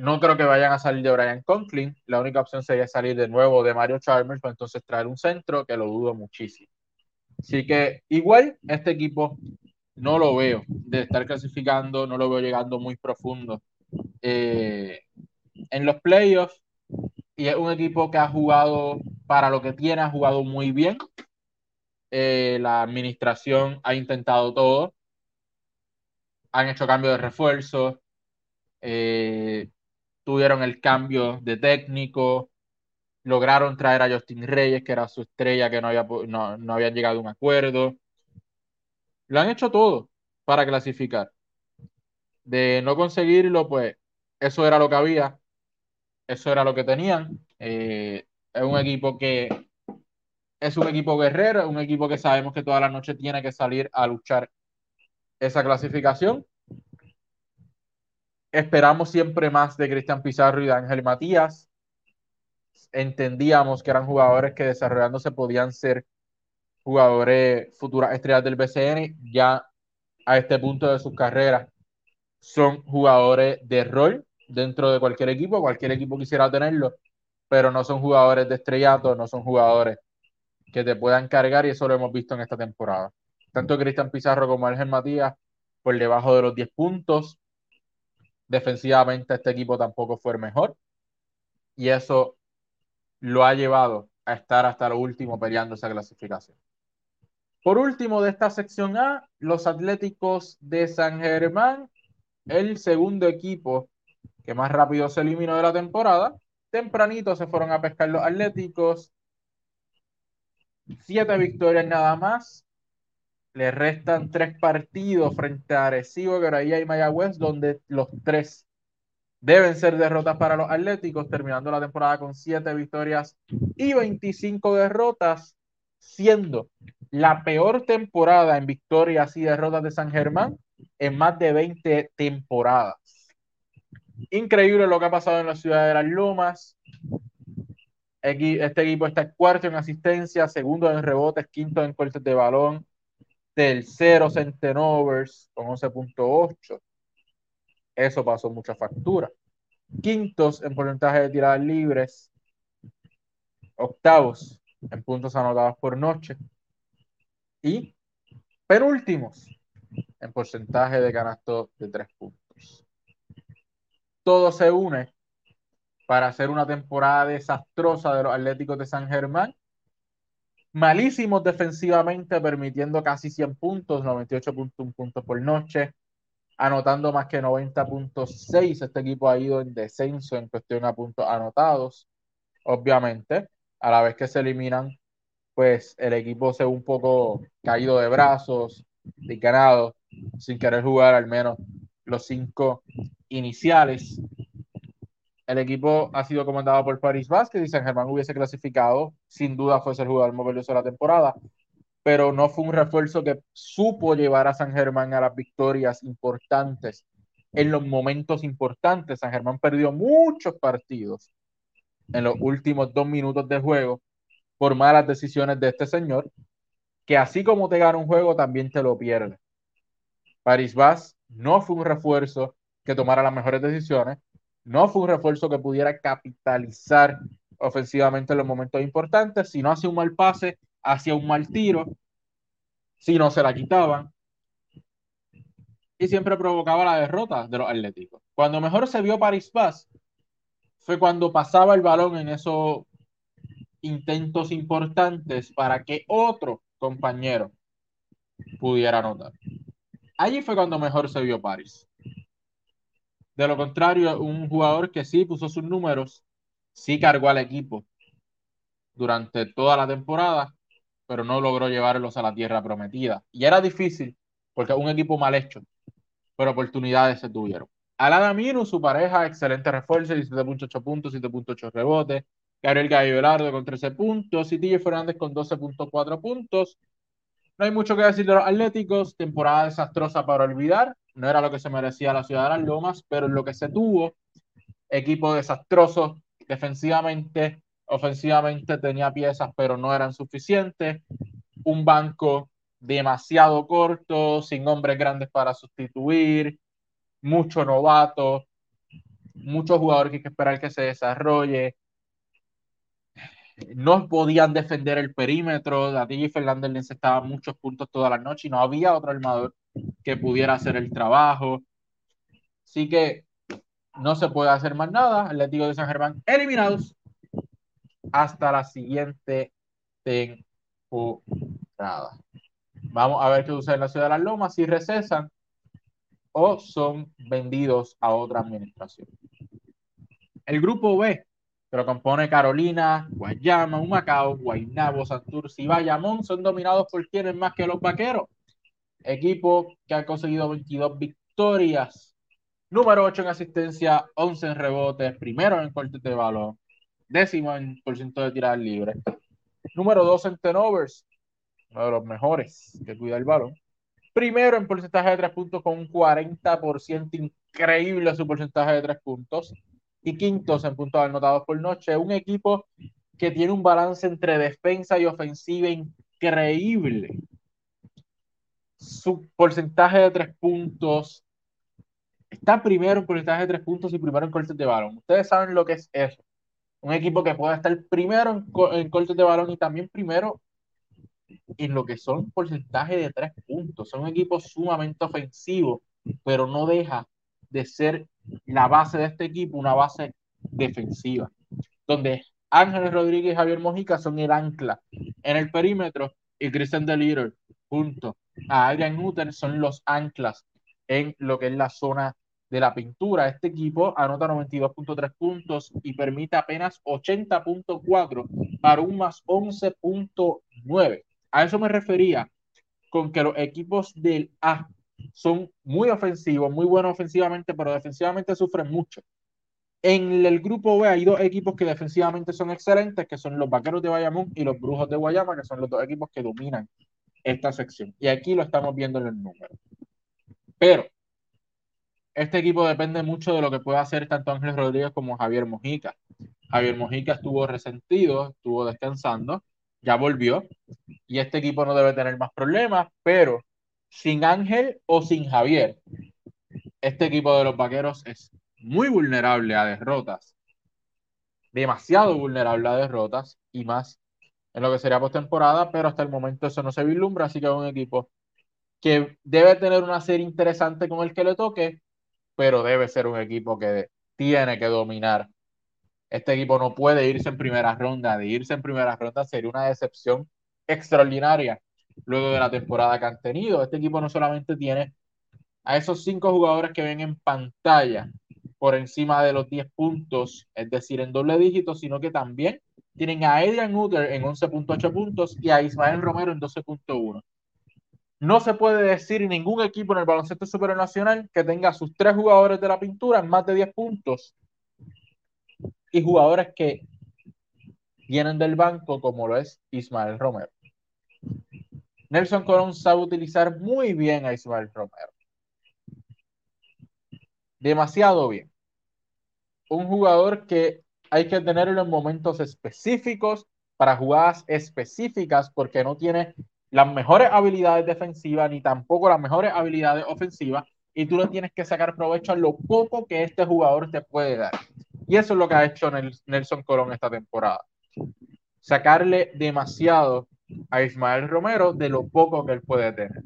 no creo que vayan a salir de Brian Conklin. La única opción sería salir de nuevo de Mario Chalmers para entonces traer un centro, que lo dudo muchísimo. Así que igual este equipo no lo veo de estar clasificando, no lo veo llegando muy profundo eh, en los playoffs. Y es un equipo que ha jugado para lo que tiene, ha jugado muy bien. Eh, la administración ha intentado todo. Han hecho cambios de refuerzo. Eh, tuvieron el cambio de técnico, lograron traer a Justin Reyes, que era su estrella, que no, había, no, no habían llegado a un acuerdo. Lo han hecho todo para clasificar. De no conseguirlo, pues eso era lo que había, eso era lo que tenían. Eh, es un equipo que es un equipo guerrero, un equipo que sabemos que toda la noche tiene que salir a luchar esa clasificación. Esperamos siempre más de Cristian Pizarro y de Ángel Matías. Entendíamos que eran jugadores que desarrollándose podían ser jugadores futuras estrellas del BCN. Ya a este punto de sus carreras son jugadores de rol dentro de cualquier equipo. Cualquier equipo quisiera tenerlo, pero no son jugadores de estrellato, no son jugadores que te puedan cargar y eso lo hemos visto en esta temporada. Tanto Cristian Pizarro como Ángel Matías por debajo de los 10 puntos. Defensivamente este equipo tampoco fue el mejor y eso lo ha llevado a estar hasta lo último peleando esa clasificación. Por último de esta sección A, los Atléticos de San Germán, el segundo equipo que más rápido se eliminó de la temporada. Tempranito se fueron a pescar los Atléticos. Siete victorias nada más. Le restan tres partidos frente a Arecibo, Garayá y Mayagüez, donde los tres deben ser derrotas para los Atléticos, terminando la temporada con siete victorias y 25 derrotas, siendo la peor temporada en victorias y derrotas de San Germán en más de 20 temporadas. Increíble lo que ha pasado en la ciudad de las Lomas. Este equipo está cuarto en asistencia, segundo en rebotes, quinto en cortes de balón, tercero en turnovers con 11.8. Eso pasó mucha factura. Quintos en porcentaje de tiradas libres. Octavos en puntos anotados por noche. Y penúltimos en porcentaje de canasto de tres puntos. Todo se une para hacer una temporada desastrosa de los Atléticos de San Germán. Malísimos defensivamente, permitiendo casi 100 puntos, 98.1 puntos por noche, anotando más que 90.6. Este equipo ha ido en descenso en cuestión a puntos anotados. Obviamente, a la vez que se eliminan, pues el equipo se ve un poco caído de brazos, ganado, sin querer jugar al menos los cinco iniciales. El equipo ha sido comandado por Paris Vázquez y San Germán hubiese clasificado, sin duda fue el jugador más valioso de la temporada, pero no fue un refuerzo que supo llevar a San Germán a las victorias importantes en los momentos importantes. San Germán perdió muchos partidos en los últimos dos minutos de juego por malas decisiones de este señor, que así como te gana un juego, también te lo pierde. Paris Vaz no fue un refuerzo que tomara las mejores decisiones, no fue un refuerzo que pudiera capitalizar ofensivamente en los momentos importantes, si no hacía un mal pase, hacía un mal tiro, si no se la quitaban, y siempre provocaba la derrota de los Atléticos. Cuando mejor se vio Paris Vaz fue cuando pasaba el balón en esos intentos importantes para que otro compañero pudiera anotar. Allí fue cuando mejor se vio Paris. De lo contrario, un jugador que sí puso sus números, sí cargó al equipo durante toda la temporada, pero no logró llevarlos a la tierra prometida. Y era difícil, porque un equipo mal hecho, pero oportunidades se tuvieron. Alada Minu, su pareja, excelente refuerzo, 17.8 puntos, 7.8 rebotes. Gabriel Gallo Velardo con 13 puntos y TJ Fernández con 12.4 puntos. No hay mucho que decir de los Atléticos, temporada desastrosa para olvidar. No era lo que se merecía la ciudad de las Lomas, pero lo que se tuvo, equipo desastroso defensivamente, ofensivamente tenía piezas, pero no eran suficientes. Un banco demasiado corto, sin hombres grandes para sustituir, mucho novato, muchos jugadores que hay que esperar que se desarrolle. No podían defender el perímetro, a DJ Fernández le encestaba muchos puntos toda la noche y no había otro armador que pudiera hacer el trabajo. Así que no se puede hacer más nada. Atlético de San Germán eliminados hasta la siguiente temporada. Vamos a ver qué sucede en la ciudad de las Lomas, si recesan o son vendidos a otra administración. El grupo B que lo compone Carolina, Guayama, Humacao, Guaynabo, Santurce y Bayamón, son dominados por quienes más que los vaqueros. Equipo que ha conseguido 22 victorias, número 8 en asistencia, 11 en rebotes, primero en cortes de balón, décimo en porcentaje de tiradas libres, número 2 en turnovers, uno de los mejores que cuida el balón, primero en porcentaje de tres puntos con un 40% increíble su porcentaje de tres puntos y quintos en puntos anotados por noche. Un equipo que tiene un balance entre defensa y ofensiva increíble. Su porcentaje de tres puntos está primero en porcentaje de tres puntos y primero en cortes de balón. Ustedes saben lo que es eso. Un equipo que puede estar primero en, en cortes de balón y también primero en lo que son porcentaje de tres puntos. Son un equipo sumamente ofensivo, pero no deja de ser la base de este equipo una base defensiva, donde Ángel Rodríguez y Javier Mojica son el ancla en el perímetro y Christian Deliter junto a Adrian son los anclas en lo que es la zona de la pintura. Este equipo anota 92.3 puntos y permite apenas 80.4 para un más 11.9 a eso me refería con que los equipos del A son muy ofensivos, muy buenos ofensivamente, pero defensivamente sufren mucho. En el grupo B hay dos equipos que defensivamente son excelentes, que son los Vaqueros de Bayamón y los Brujos de Guayama, que son los dos equipos que dominan esta sección. Y aquí lo estamos viendo en el número. Pero este equipo depende mucho de lo que pueda hacer tanto Ángel Rodríguez como Javier Mojica. Javier Mojica estuvo resentido, estuvo descansando, ya volvió y este equipo no debe tener más problemas, pero sin Ángel o sin Javier, este equipo de los Vaqueros es muy vulnerable a derrotas, demasiado vulnerable a derrotas y más en lo que sería postemporada, pero hasta el momento eso no se vislumbra, así que es un equipo que debe tener una serie interesante con el que le toque, pero debe ser un equipo que tiene que dominar este equipo no puede irse en primera ronda. De irse en primera ronda sería una decepción extraordinaria luego de la temporada que han tenido. Este equipo no solamente tiene a esos cinco jugadores que ven en pantalla por encima de los 10 puntos, es decir, en doble dígito, sino que también tienen a Adrian Uter en 11.8 puntos y a Ismael Romero en 12.1. No se puede decir ningún equipo en el baloncesto supernacional que tenga a sus tres jugadores de la pintura en más de 10 puntos y jugadores que vienen del banco, como lo es Ismael Romero. Nelson Colón sabe utilizar muy bien a Ismael Romero. Demasiado bien. Un jugador que hay que tenerlo en momentos específicos, para jugadas específicas, porque no tiene las mejores habilidades defensivas ni tampoco las mejores habilidades ofensivas, y tú le tienes que sacar provecho a lo poco que este jugador te puede dar. Y eso es lo que ha hecho Nelson Colón esta temporada. Sacarle demasiado a Ismael Romero de lo poco que él puede tener.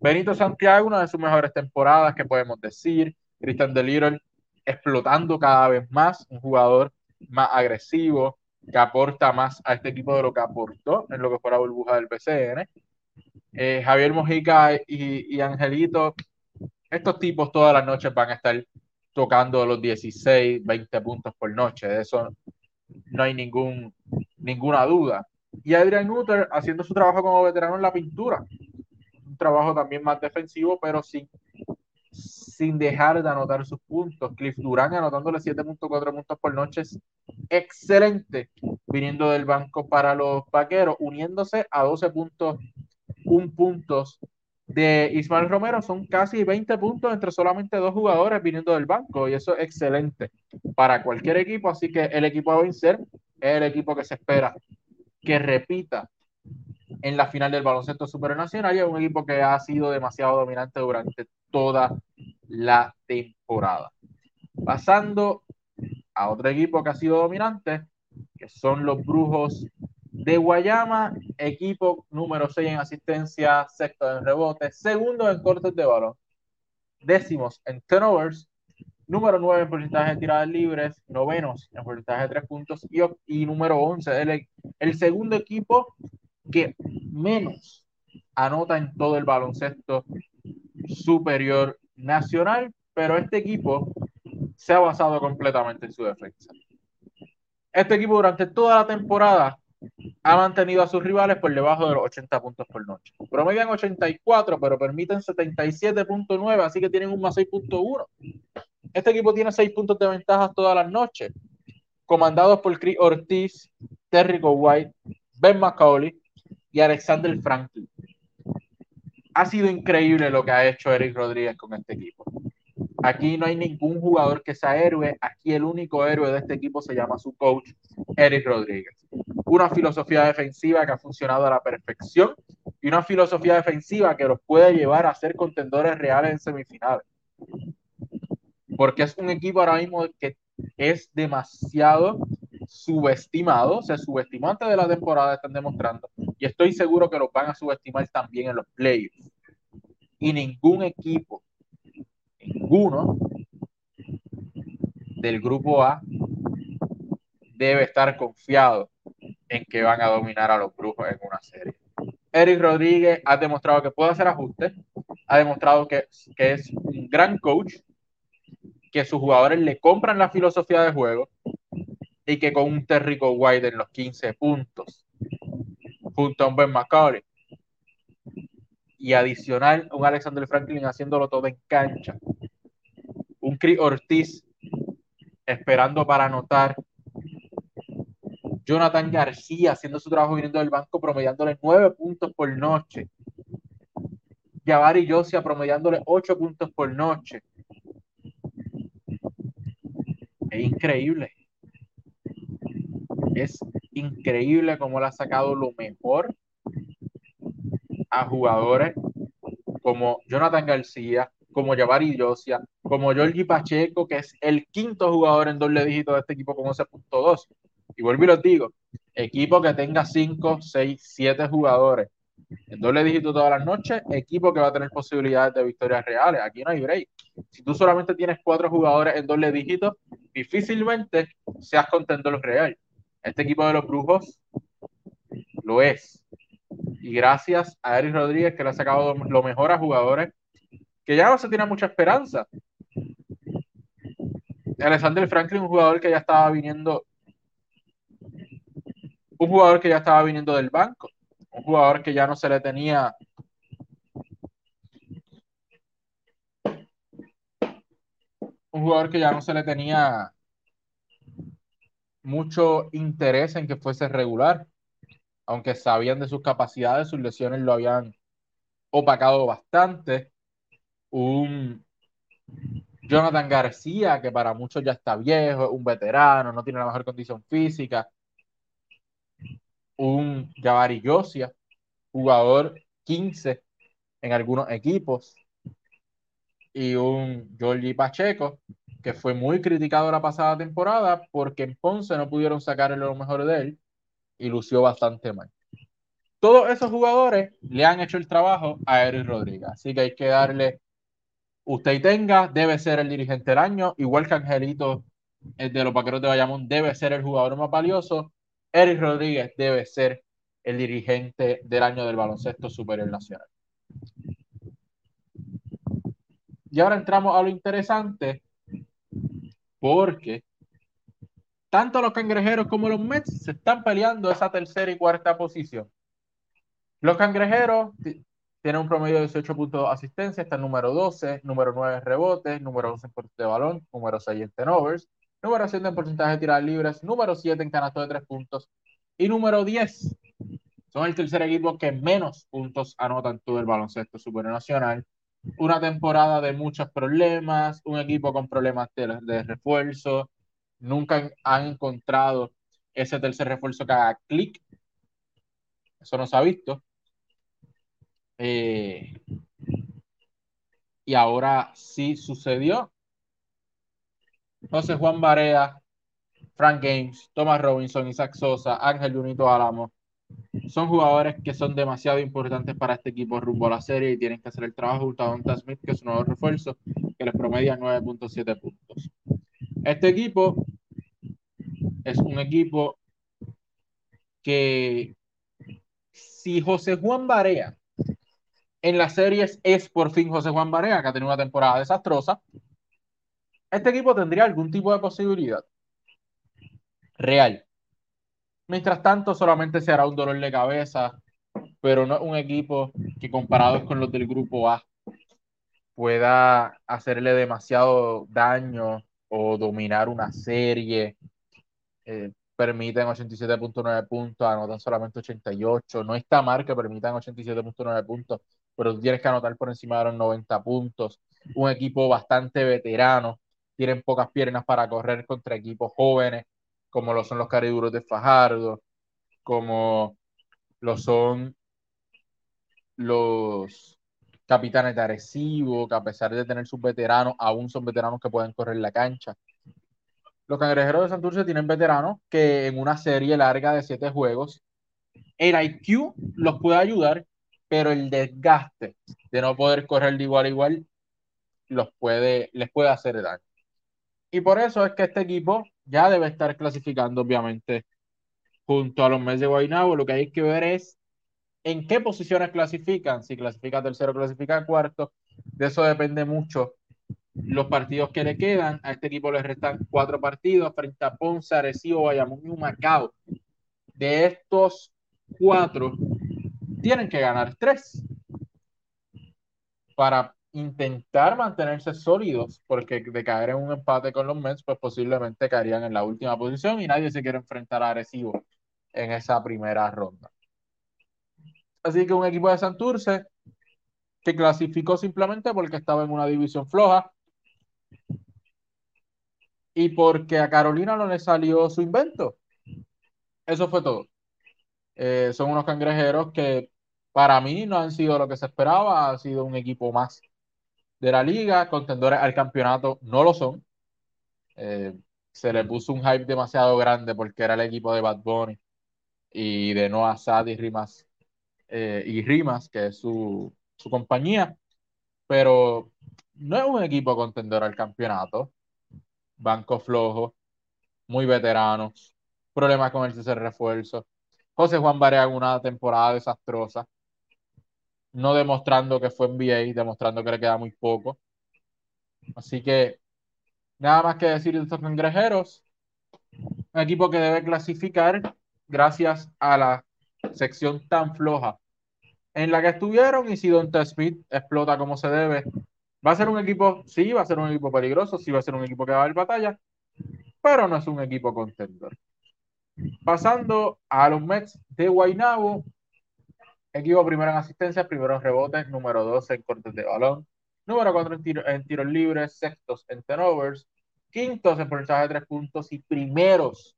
Benito Santiago, una de sus mejores temporadas que podemos decir. Christian Deliro explotando cada vez más, un jugador más agresivo, que aporta más a este equipo de lo que aportó en lo que fue la burbuja del PCN. Eh, Javier Mojica y, y Angelito, estos tipos todas las noches van a estar tocando los 16, 20 puntos por noche. De eso no hay ningún, ninguna duda. Y Adrian Uter haciendo su trabajo como veterano en la pintura. Un trabajo también más defensivo, pero sin, sin dejar de anotar sus puntos. Cliff Durán anotándole 7.4 puntos por noche es excelente viniendo del banco para los vaqueros, uniéndose a 12.1 puntos de Ismael Romero son casi 20 puntos entre solamente dos jugadores viniendo del banco y eso es excelente para cualquier equipo, así que el equipo a vencer es el equipo que se espera que repita en la final del baloncesto supernacional y es un equipo que ha sido demasiado dominante durante toda la temporada. Pasando a otro equipo que ha sido dominante, que son los Brujos de Guayama, equipo número 6 en asistencia, sexto en rebote, segundo en cortes de balón, décimos en turnovers, número 9 en porcentaje de tiradas libres, novenos en porcentaje de tres puntos y, y número 11, el, el segundo equipo que menos anota en todo el baloncesto superior nacional, pero este equipo se ha basado completamente en su defensa. Este equipo durante toda la temporada ha mantenido a sus rivales por debajo de los 80 puntos por noche. Promedian 84, pero permiten 77.9, así que tienen un más 6.1. Este equipo tiene 6 puntos de ventaja todas las noches, comandados por Chris Ortiz, Terry White, Ben McCauley y Alexander Franklin. Ha sido increíble lo que ha hecho Eric Rodríguez con este equipo. Aquí no hay ningún jugador que sea héroe. Aquí el único héroe de este equipo se llama su coach, Eric Rodríguez. Una filosofía defensiva que ha funcionado a la perfección y una filosofía defensiva que los puede llevar a ser contendores reales en semifinales. Porque es un equipo ahora mismo que es demasiado subestimado, se subestimó antes de la temporada, están demostrando, y estoy seguro que los van a subestimar también en los playoffs. Y ningún equipo ninguno del grupo A debe estar confiado en que van a dominar a los brujos en una serie. Eric Rodríguez ha demostrado que puede hacer ajustes, ha demostrado que, es un gran coach, que sus jugadores le compran la filosofía de juego y que con un Terrico White en los 15 puntos, junto a un Ben McCauley, y adicional un Alexander Franklin haciéndolo todo en cancha. Un Chris Ortiz esperando para anotar. Jonathan García haciendo su trabajo viniendo del banco, promediándole nueve puntos por noche. Javari Josia promediándole ocho puntos por noche. Es increíble. Es increíble cómo le ha sacado lo mejor a jugadores como Jonathan García, como Javari Josia, como Jorge Pacheco, que es el quinto jugador en doble dígito de este equipo con 11.2. Y vuelvo y lo digo, equipo que tenga 5, 6, 7 jugadores en doble dígito todas las noches, equipo que va a tener posibilidades de victorias reales. Aquí no hay break. Si tú solamente tienes cuatro jugadores en doble dígito, difícilmente seas contendor real. Este equipo de los brujos lo es y gracias a Eric Rodríguez que le ha sacado lo mejor a jugadores que ya no se tiene mucha esperanza. Alexander Franklin, un jugador que ya estaba viniendo, un jugador que ya estaba viniendo del banco, un jugador que ya no se le tenía un jugador que ya no se le tenía mucho interés en que fuese regular aunque sabían de sus capacidades, sus lesiones lo habían opacado bastante. Un Jonathan García, que para muchos ya está viejo, un veterano, no tiene la mejor condición física. Un Javari Yosia, jugador 15 en algunos equipos. Y un Jorge Pacheco, que fue muy criticado la pasada temporada porque en Ponce no pudieron sacarle lo mejor de él y lució bastante mal. Todos esos jugadores le han hecho el trabajo a Eric Rodríguez, así que hay que darle, usted tenga, debe ser el dirigente del año, igual que Angelito el de los Vaqueros de Bayamón debe ser el jugador más valioso, Eric Rodríguez debe ser el dirigente del año del baloncesto superior nacional. Y ahora entramos a lo interesante, porque tanto los cangrejeros como los Mets se están peleando esa tercera y cuarta posición. Los cangrejeros tienen un promedio de 18 puntos de asistencia, está número 12, número 9 en rebotes, número 11 en de balón, número 6 en turnovers, número 7 en porcentaje de tiradas libres, número 7 en canasto de 3 puntos y número 10. Son el tercer equipo que menos puntos anotan todo el baloncesto supernacional. Una temporada de muchos problemas, un equipo con problemas de, refuerzo, nunca han encontrado ese tercer refuerzo que haga clic. Eso no se ha visto. Eh, y ahora sí sucedió. José Juan Barea, Frank Games, Thomas Robinson, Isaac Sosa, Ángel Junito Álamo, son jugadores que son demasiado importantes para este equipo rumbo a la serie y tienen que hacer el trabajo junto a Don Smith, que es un nuevo refuerzo, que les promedia 9.7 puntos. Este equipo es un equipo que si José Juan Barea en las series es por fin José Juan Barea, que ha tenido una temporada desastrosa, este equipo tendría algún tipo de posibilidad. real. Mientras tanto, solamente será un dolor de cabeza, pero no un equipo que comparado con los del grupo A pueda hacerle demasiado daño o dominar una serie. Eh, permiten 87.9 puntos, anotan solamente 88. No está mal que permitan 87.9 puntos, pero tú tienes que anotar por encima de los 90 puntos. Un equipo bastante veterano, tienen pocas piernas para correr contra equipos jóvenes, como lo son los cariduros de Fajardo, como lo son los capitanes de Arecibo, que a pesar de tener sus veteranos, aún son veteranos que pueden correr la cancha. Los cangrejeros de Santurce tienen veteranos que en una serie larga de siete juegos, el IQ los puede ayudar, pero el desgaste de no poder correr de igual a igual los puede, les puede hacer daño. Y por eso es que este equipo ya debe estar clasificando, obviamente, junto a los meses de Guaynabo. Lo que hay que ver es en qué posiciones clasifican. Si clasifica tercero, clasifica cuarto. De eso depende mucho los partidos que le quedan. A este equipo le restan cuatro partidos frente a Ponce, Arecibo, Bayamón y Macao. De estos cuatro, tienen que ganar tres para intentar mantenerse sólidos, porque de caer en un empate con los Mets, pues posiblemente caerían en la última posición y nadie se quiere enfrentar a Arecibo en esa primera ronda. Así que un equipo de Santurce que clasificó simplemente porque estaba en una división floja y porque a Carolina no le salió su invento. Eso fue todo. Eh, son unos cangrejeros que para mí no han sido lo que se esperaba, ha sido un equipo más de la liga, contendores al campeonato no lo son. Eh, se le puso un hype demasiado grande porque era el equipo de Bad Bunny y de Noah Sad y Rimas, eh, y Rimas, que es su, su compañía, pero no es un equipo contendor al campeonato. Banco flojo, muy veteranos, problemas con el tercer refuerzo. José Juan Barea una temporada desastrosa, no demostrando que fue NBA, demostrando que le queda muy poco. Así que nada más que decir de estos cangrejeros. Un equipo que debe clasificar gracias a la sección tan floja en la que estuvieron y si Don Smith explota como se debe, va a ser un equipo, sí, va a ser un equipo peligroso, sí va a ser un equipo que va a dar batalla, pero no es un equipo contendor. Pasando a los Mets de Guaynabo, equipo primero en asistencia, primero en rebotes, número 12 en cortes de balón, número 4 en, tiros libres, sextos en turnovers, quintos en porcentaje de tres puntos y primeros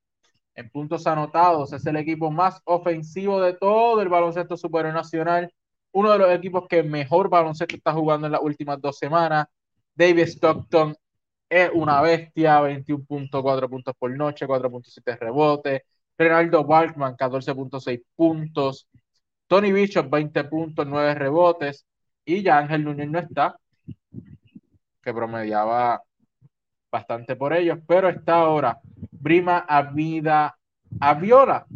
en puntos anotados. Es el equipo más ofensivo de todo el baloncesto superior nacional. Uno de los equipos que mejor baloncesto está jugando en las últimas dos semanas. David Stockton es una bestia, 21.4 puntos por noche, 4.7 rebotes. Renaldo Balkman, 14.6 puntos. Tony Bishop, 20 puntos, 9 rebotes. Y ya Ángel Núñez no está, que promediaba bastante por ellos, pero está ahora Brima Avida Aviola,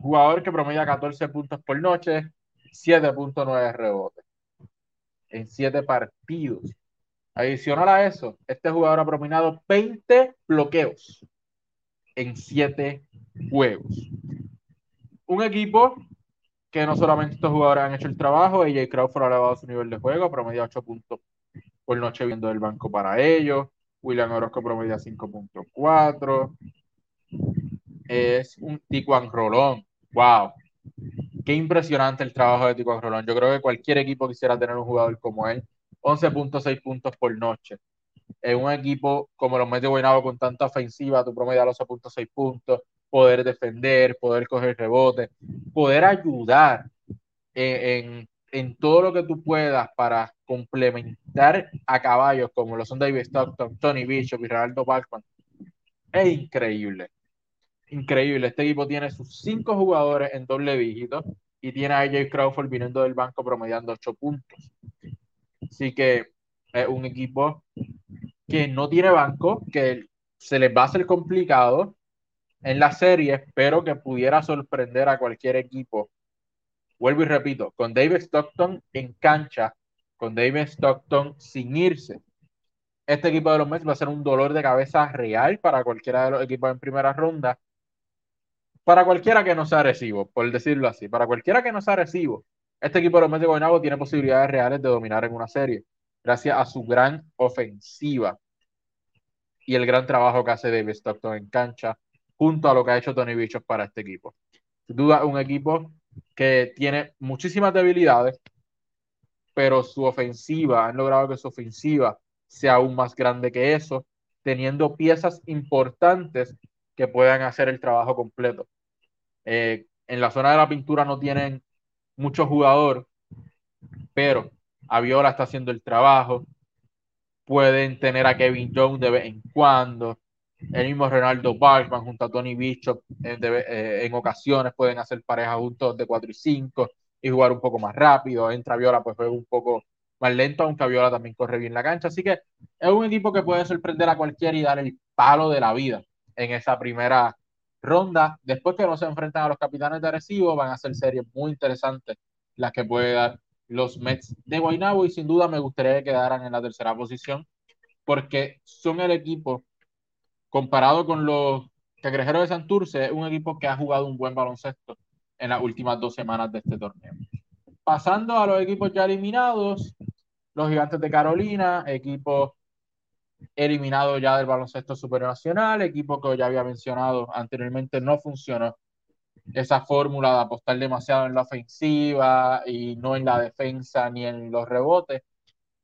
jugador que promedia 14 puntos por noche, 7.9 rebotes en 7 partidos. Adicional a eso, este jugador ha promediado 20 bloqueos en 7 juegos. Un equipo que no solamente estos jugadores han hecho el trabajo, AJ Crawford ha elevado su nivel de juego, promedia 8 puntos por noche viendo el banco para ellos. William Orozco promedia 5.4. Es un Ticuan Rolón. ¡Wow! Qué impresionante el trabajo de Ticuan Rolón. Yo creo que cualquier equipo quisiera tener un jugador como él. 11.6 puntos por noche. En un equipo como los Mets de Guaynabo con tanta ofensiva, tú promedias los 11.6 puntos, poder defender, poder coger rebote, poder ayudar en en todo lo que tú puedas para complementar a caballos como lo son David Stockton, Tony Bishop y Ronaldo Balcon, es increíble. Increíble. Este equipo tiene sus cinco jugadores en doble dígito y tiene a AJ Crawford viniendo del banco promediando ocho puntos. Así que es un equipo que no tiene banco, que se les va a hacer complicado en la serie, pero que pudiera sorprender a cualquier equipo. Vuelvo y repito, con David Stockton en cancha, con David Stockton sin irse, este equipo de los Mets va a ser un dolor de cabeza real para cualquiera de los equipos en primera ronda. Para cualquiera que no sea recibo, por decirlo así, para cualquiera que no sea recibo, este equipo de los Mets de Guaynabo tiene posibilidades reales de dominar en una serie, gracias a su gran ofensiva y el gran trabajo que hace David Stockton en cancha, junto a lo que ha hecho Tony Bichos para este equipo. Sin duda, un equipo que tiene muchísimas debilidades, pero su ofensiva, han logrado que su ofensiva sea aún más grande que eso, teniendo piezas importantes que puedan hacer el trabajo completo. Eh, en la zona de la pintura no tienen mucho jugador, pero Aviola está haciendo el trabajo. Pueden tener a Kevin Jones de vez en cuando. El mismo Ronaldo Bachman junto a Tony Bishop en, eh, en ocasiones pueden hacer parejas juntos de 4 y 5 y jugar un poco más rápido. Entra Viola, pues juega un poco más lento, aunque Viola también corre bien la cancha. Así que es un equipo que puede sorprender a cualquiera y dar el palo de la vida en esa primera ronda. Después que no se enfrentan a los capitanes de Arecibo, van a ser series muy interesantes las que puede dar los Mets de Guaynabo y sin duda me gustaría que quedaran en la tercera posición porque son el equipo comparado con los Cangrejeros de Santurce, un equipo que ha jugado un buen baloncesto en las últimas dos semanas de este torneo. Pasando a los equipos ya eliminados, los Gigantes de Carolina, equipo eliminado ya del baloncesto supernacional, equipo que ya había mencionado anteriormente no funcionó esa fórmula de apostar demasiado en la ofensiva y no en la defensa ni en los rebotes.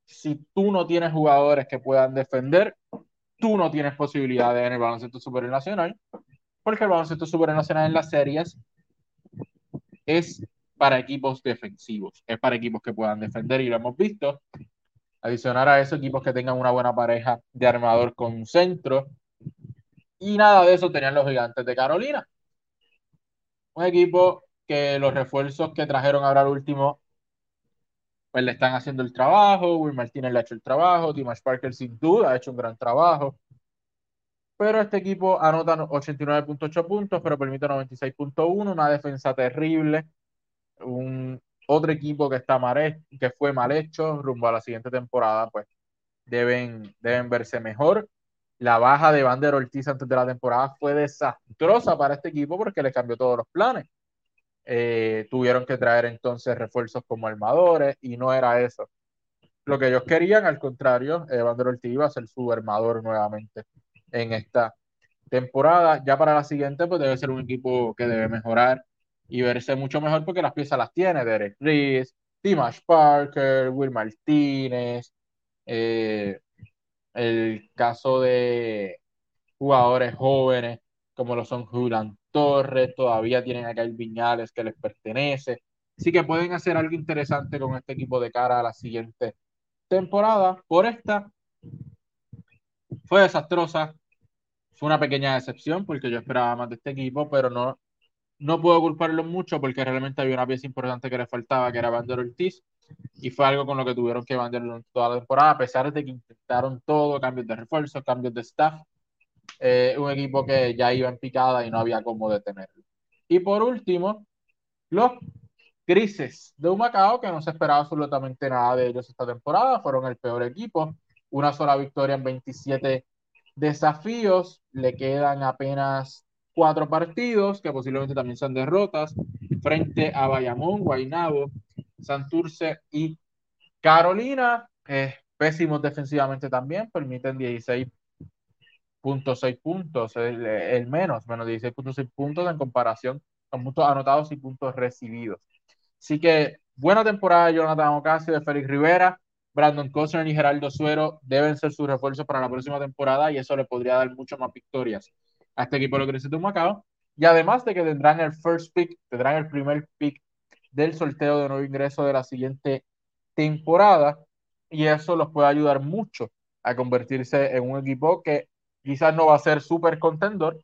Si tú no tienes jugadores que puedan defender, tú no tienes posibilidades en el baloncesto supernacional, porque el baloncesto supernacional en las series es para equipos defensivos, es para equipos que puedan defender y lo hemos visto. Adicionar a eso, equipos que tengan una buena pareja de armador con centro. Y nada de eso tenían los gigantes de Carolina. Un equipo que los refuerzos que trajeron ahora al último, pues le están haciendo el trabajo. Will Martínez le ha hecho el trabajo. Dimash Parker sin duda ha hecho un gran trabajo. Pero este equipo anota 89.8 puntos, pero permite 96.1, una defensa terrible un otro equipo que está mal que fue mal hecho rumbo a la siguiente temporada, pues deben, deben verse mejor. La baja de Vander Ortiz antes de la temporada fue desastrosa para este equipo porque le cambió todos los planes. Eh, tuvieron que traer entonces refuerzos como armadores y no era eso. Lo que ellos querían, al contrario, eh, Vander Ortiz iba a ser su armador nuevamente en esta temporada. Ya para la siguiente, pues debe ser un equipo que debe mejorar y verse mucho mejor porque las piezas las tiene Derek Reese, Dimash Parker, Will Martínez, eh, el caso de jugadores jóvenes como lo son Julian Torres, todavía tienen acá el Viñales que les pertenece. Así que pueden hacer algo interesante con este equipo de cara a la siguiente temporada. Por esta fue desastrosa. Fue una pequeña decepción porque yo esperaba más de este equipo, pero no, no puedo culparlo mucho porque realmente había una pieza importante que le faltaba, que era Vander Ortiz, y fue algo con lo que tuvieron que venderlo toda la temporada, a pesar de que intentaron todo, cambios de refuerzo, cambios de staff, eh, un equipo que ya iba en picada y no había cómo detenerlo. Y por último, los Grises de Humacao, que no se esperaba absolutamente nada de ellos esta temporada, fueron el peor equipo, una sola victoria en 27 desafíos, le quedan apenas cuatro partidos, que posiblemente también son derrotas, frente a Bayamón, Guaynabo, Santurce y Carolina. Pésimos defensivamente también, permiten 16.6 puntos, el, menos, menos 16.6 puntos en comparación con puntos anotados y puntos recibidos. Así que buena temporada de Jonathan Ocasio, de Félix Rivera, Brandon Costner y Geraldo Suero deben ser sus refuerzos para la próxima temporada y eso le podría dar mucho más victorias a este equipo de los de Macao. Y además de que tendrán el first pick, tendrán el primer pick del sorteo de nuevo ingreso de la siguiente temporada. Y eso los puede ayudar mucho a convertirse en un equipo que quizás no va a ser súper contendor,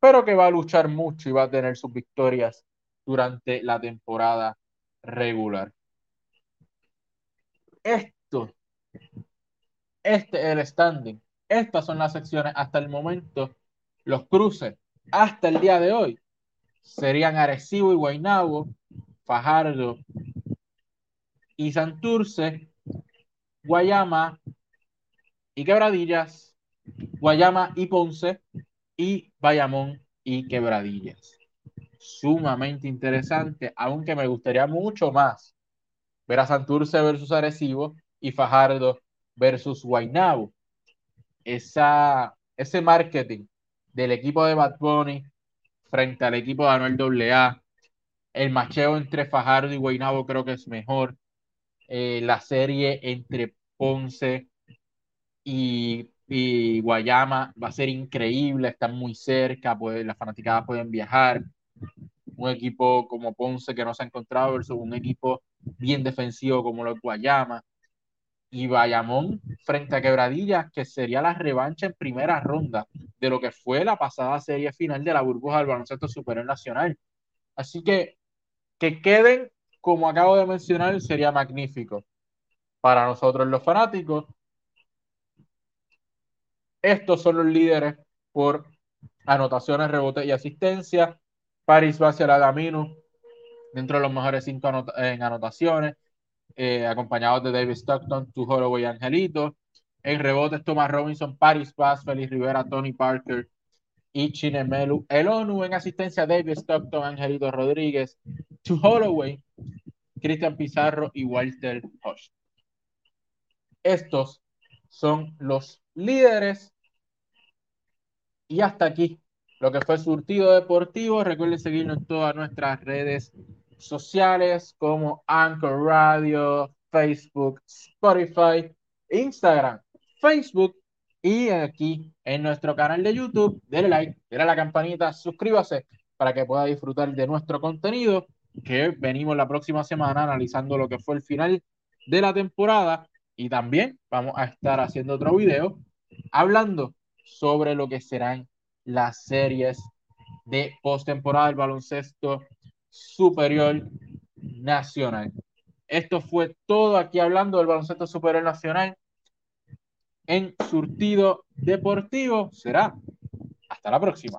pero que va a luchar mucho y va a tener sus victorias durante la temporada regular. Esto, este es el standing. Estas son las secciones hasta el momento los cruces hasta el día de hoy serían Arecibo y Guaynabo, Fajardo y Santurce, Guayama, y Quebradillas, Guayama y Ponce y Bayamón y Quebradillas. Sumamente interesante, aunque me gustaría mucho más ver a Santurce versus Arecibo y Fajardo versus Guaynabo. Esa, ese marketing del equipo de Bad Bunny frente al equipo de Anuel AA, el macheo entre Fajardo y Guaynabo creo que es mejor. Eh, la serie entre Ponce y, y, Guayama va a ser increíble, están muy cerca, pues, las fanaticadas pueden viajar. Un equipo como Ponce que no se ha encontrado versus un equipo bien defensivo como los Guayama. Y Bayamón frente a Quebradillas, que sería la revancha en primera ronda de lo que fue la pasada serie final de la burbuja del baloncesto superior nacional. Así que que queden, como acabo de mencionar, sería magnífico para nosotros los fanáticos. Estos son los líderes por anotaciones, rebotes y asistencia. Paris Vacialadamino, dentro de los mejores cinco en anotaciones, eh, acompañados de David Stockton, Tu y Angelito. En rebotes, Thomas Robinson, Paris Paz, Félix Rivera, Tony Parker y Chinemelu. El ONU en asistencia, David Stockton, Angelito Rodríguez, To Holloway, Cristian Pizarro y Walter Hodge. Estos son los líderes. Y hasta aquí lo que fue Surtido Deportivo. Recuerden seguirnos en todas nuestras redes sociales como Anchor Radio, Facebook, Spotify, Instagram, Facebook y aquí en nuestro canal de YouTube. Denle like, denle la campanita, suscríbase para que pueda disfrutar de nuestro contenido que venimos la próxima semana analizando lo que fue el final de la temporada y también vamos a estar haciendo otro video hablando sobre lo que serán las series de postemporada del baloncesto superior nacional. Esto fue todo aquí hablando del baloncesto superior nacional en surtido deportivo. Será hasta la próxima.